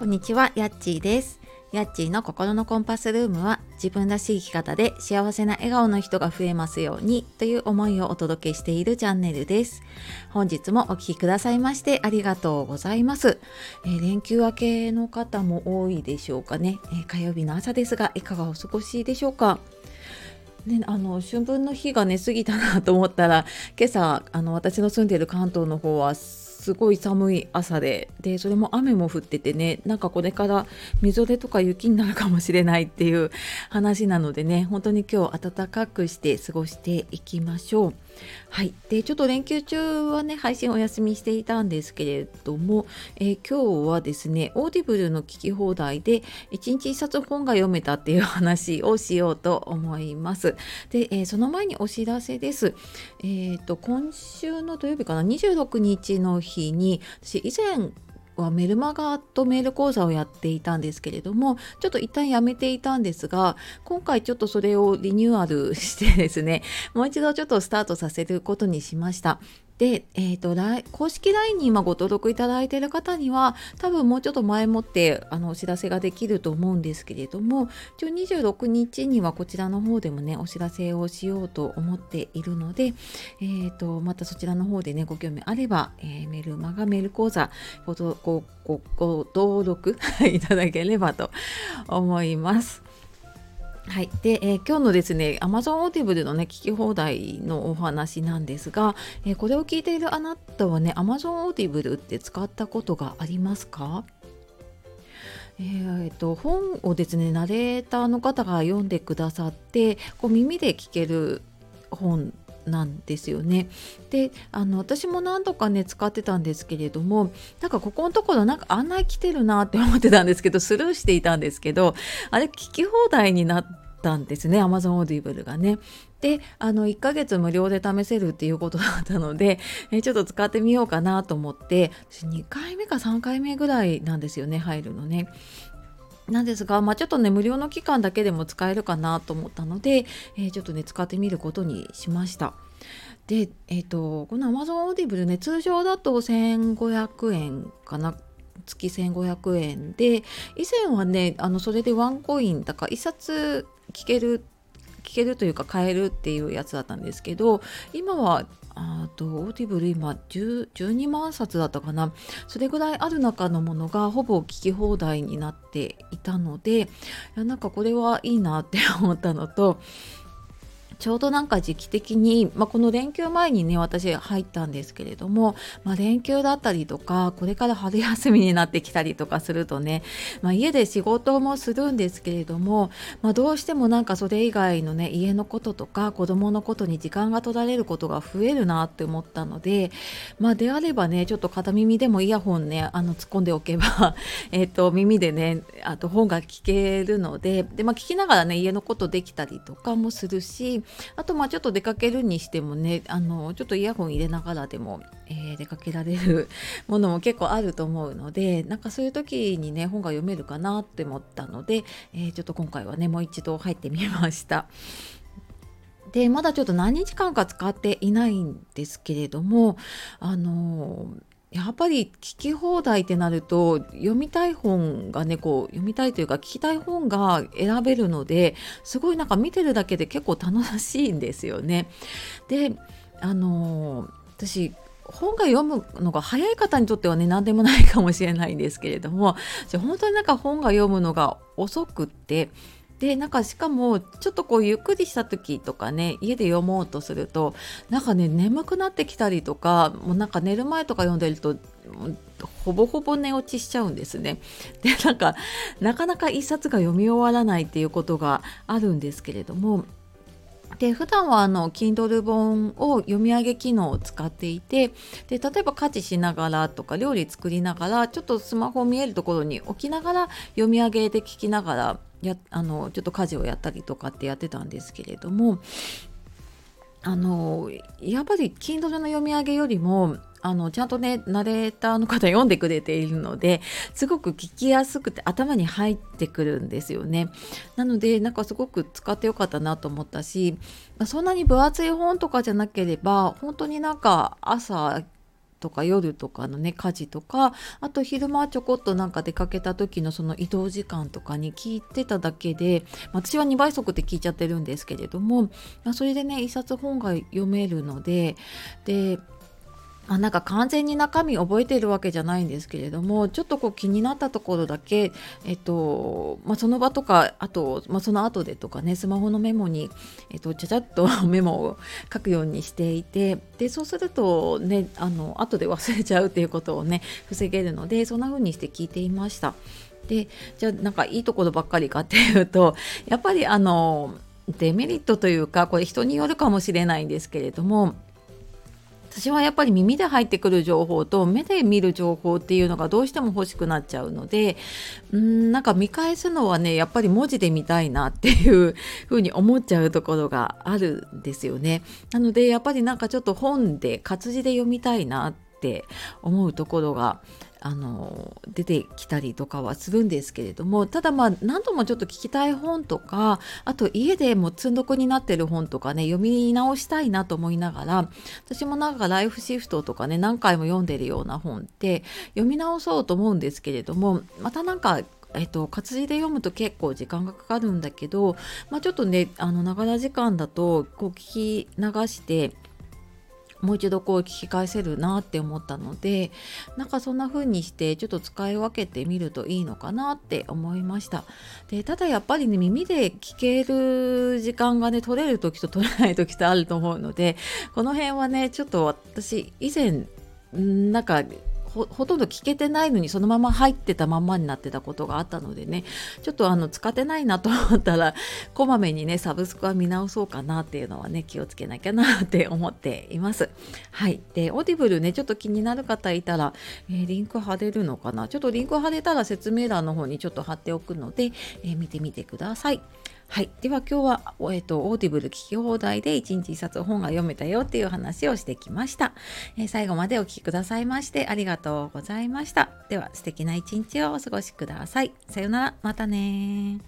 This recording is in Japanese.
こんにちは、やっちーです。やっちーの心のコンパスルームは自分らしい生き方で幸せな笑顔の人が増えますようにという思いをお届けしているチャンネルです。本日もお聴きくださいましてありがとうございます。えー連休明けの方も多いでしょうかね、えー火曜日の朝ですがいかがお過ごしでしょうか。ね、あの春分の日がね過ぎたなと思ったら今朝あの私の住んでいる関東の方はすごい寒い朝ででそれも雨も降っててねなんかこれからみぞれとか雪になるかもしれないっていう話なのでね本当に今日暖かくして過ごしていきましょう。はい、でちょっと連休中はね配信お休みしていたんですけれども、えー今日はですねオーディブルの聞き放題で1日1冊本が読めたっていう話をしようと思います。で、えーその前にお知らせです。えっ、と今週の土曜日かな？26日の日に私以前はメルマガとメール講座をやっていたんですけれどもちょっと一旦やめていたんですが今回ちょっとそれをリニューアルしてですねもう一度ちょっとスタートさせることにしました。で、えー、と公式 LINE に今ご登録いただいている方には多分もうちょっと前もってあのお知らせができると思うんですけれども一応26日にはこちらの方でもねお知らせをしようと思っているので、えー、とまたそちらの方でねご興味あれば、えーメルマガメール講座ごごごご登録 いただければと思います。はい、で、えー今日のですね Amazon Audible のね聞き放題のお話なんですが、えーこれを聞いているあなたはね Amazon Audible って使ったことがありますか？えーえと本をですねナレーターの方が読んでくださってこう耳で聞ける本なんですよね。であの私も何度かね使ってたんですけれどもなんかここのところなんか案内来てるなって思ってたんですけどスルーしていたんですけどあれ聞き放題になってたんですね Amazon Audible がね。であの1ヶ月無料で試せるっていうことだったので、えちょっと使ってみようかなと思って2回目か3回目ぐらいなんですよね入るのね。なんですが、まあ、ちょっとね無料の期間だけでも使えるかなと思ったので、えーちょっとね使ってみることにしました。で、えー、とこの Amazon Audible ね通常だと1500円かな月1500円で以前はねあのそれでワンコインだから1冊聞ける聞けるというか買えるっていうやつだったんですけど今はあとオーディブル今10 12万冊だったかな。それぐらいある中のものがほぼ聞き放題になっていたのでいやなんかこれはいいなって思ったのとちょうどなんか時期的に、まあ、この連休前にね私入ったんですけれども、まあ、連休だったりとかこれから春休みになってきたりとかするとね、まあ、家で仕事もするんですけれども、まあ、どうしてもなんかそれ以外のね家のこととか子供のことに時間が取られることが増えるなって思ったので、まあ、であればねちょっと片耳でもイヤホンねあの突っ込んでおけば えっと耳でねあと本が聞けるのでで、まあ、聞きながらね家のことできたりとかもするしあとまあちょっと出かけるにしてもねあのちょっとイヤホン入れながらでも、えー出かけられるものも結構あると思うのでなんかそういう時にね本が読めるかなって思ったので、えーちょっと今回はねもう一度入ってみました。でまだちょっと何日間か使っていないんですけれどもあのやっぱり聞き放題ってなると読みたい本がねこう読みたいというか聞きたい本が選べるのですごいなんか見てるだけで結構楽しいんですよね。であの私本が読むのが早い方にとってはね何でもないかもしれないんですけれども本当になんか本が読むのが遅くってでなんかしかもちょっとこうゆっくりした時とかね家で読もうとするとなんかね眠くなってきたりとかもうなんか寝る前とか読んでるとほぼほぼ寝落ちしちゃうんですね。でなんかなかなか一冊が読み終わらないっていうことがあるんですけれどもで普段はあの Kindle 本を読み上げ機能を使っていてで例えば家事しながらとか料理作りながらちょっとスマホ見えるところに置きながら読み上げで聞きながらやあのちょっと家事をやったりとかってやってたんですけれどもあのやっぱり Kindle の読み上げよりもあのちゃんとねナレーターの方読んでくれているのですごく聞きやすくて頭に入ってくるんですよね。なのでなんかすごく使ってよかったなと思ったし、そんなに分厚い本とかじゃなければ本当になんか朝とか夜とかのね家事とかあと昼間ちょこっとなんか出かけた時のその移動時間とかに聞いてただけで私は2倍速で聞いちゃってるんですけれどもそれでね一冊本が読めるのでであなんか完全に中身覚えてるわけじゃないんですけれどもちょっとこう気になったところだけ、えっとまあ、その場とかあと、まあ、その後でとかねスマホのメモに、えっと、ちゃちゃっと メモを書くようにしていてでそうするとねあの後で忘れちゃうっていうことをね防げるのでそんな風にして聞いていました。でじゃあなんかいいところばっかりかっていうとやっぱりあのデメリットというかこれ人によるかもしれないんですけれども私はやっぱり耳で入ってくる情報と目で見る情報っていうのがどうしても欲しくなっちゃうのでうんなんか見返すのはねやっぱり文字で見たいなっていうふうに思っちゃうところがあるんですよね。なのでやっぱりなんかちょっと本で活字で読みたいなって思うところがあの出てきたりとかはするんですけれどもただまあ何度もちょっと聞きたい本とかあと家でも積んどくになってる本とかね読み直したいなと思いながら私もなんかライフシフトとかね何回も読んでるような本って読み直そうと思うんですけれどもまたなんかえっと、活字で読むと結構時間がかかるんだけど、まあ、ちょっとねあのながら時間だとこう聞き流してもう一度こう聞き返せるなって思ったのでなんかそんな風にしてちょっと使い分けてみるといいのかなって思いました。でただやっぱりね耳で聞ける時間がね取れる時と取れない時とあると思うのでこの辺はねちょっと私以前なんかほとんど聞けてないのにそのまま入ってたまんまになってたことがあったのでねちょっとあの使ってないなと思ったらこまめにねサブスクは見直そうかなっていうのはね気をつけなきゃなって思っています。はいでオーディブルねちょっと気になる方いたら、えー、リンク貼れるのかな？ちょっとリンク貼れたら説明欄の方にちょっと貼っておくので、えー、見てみてください。はい。では今日は、えっ、と、オーディブル聞き放題で1日1冊本が読めたよっていう話をしてきました。えー、最後までお聴きくださいましてありがとうございました。では素敵な一日をお過ごしください。さようなら。またね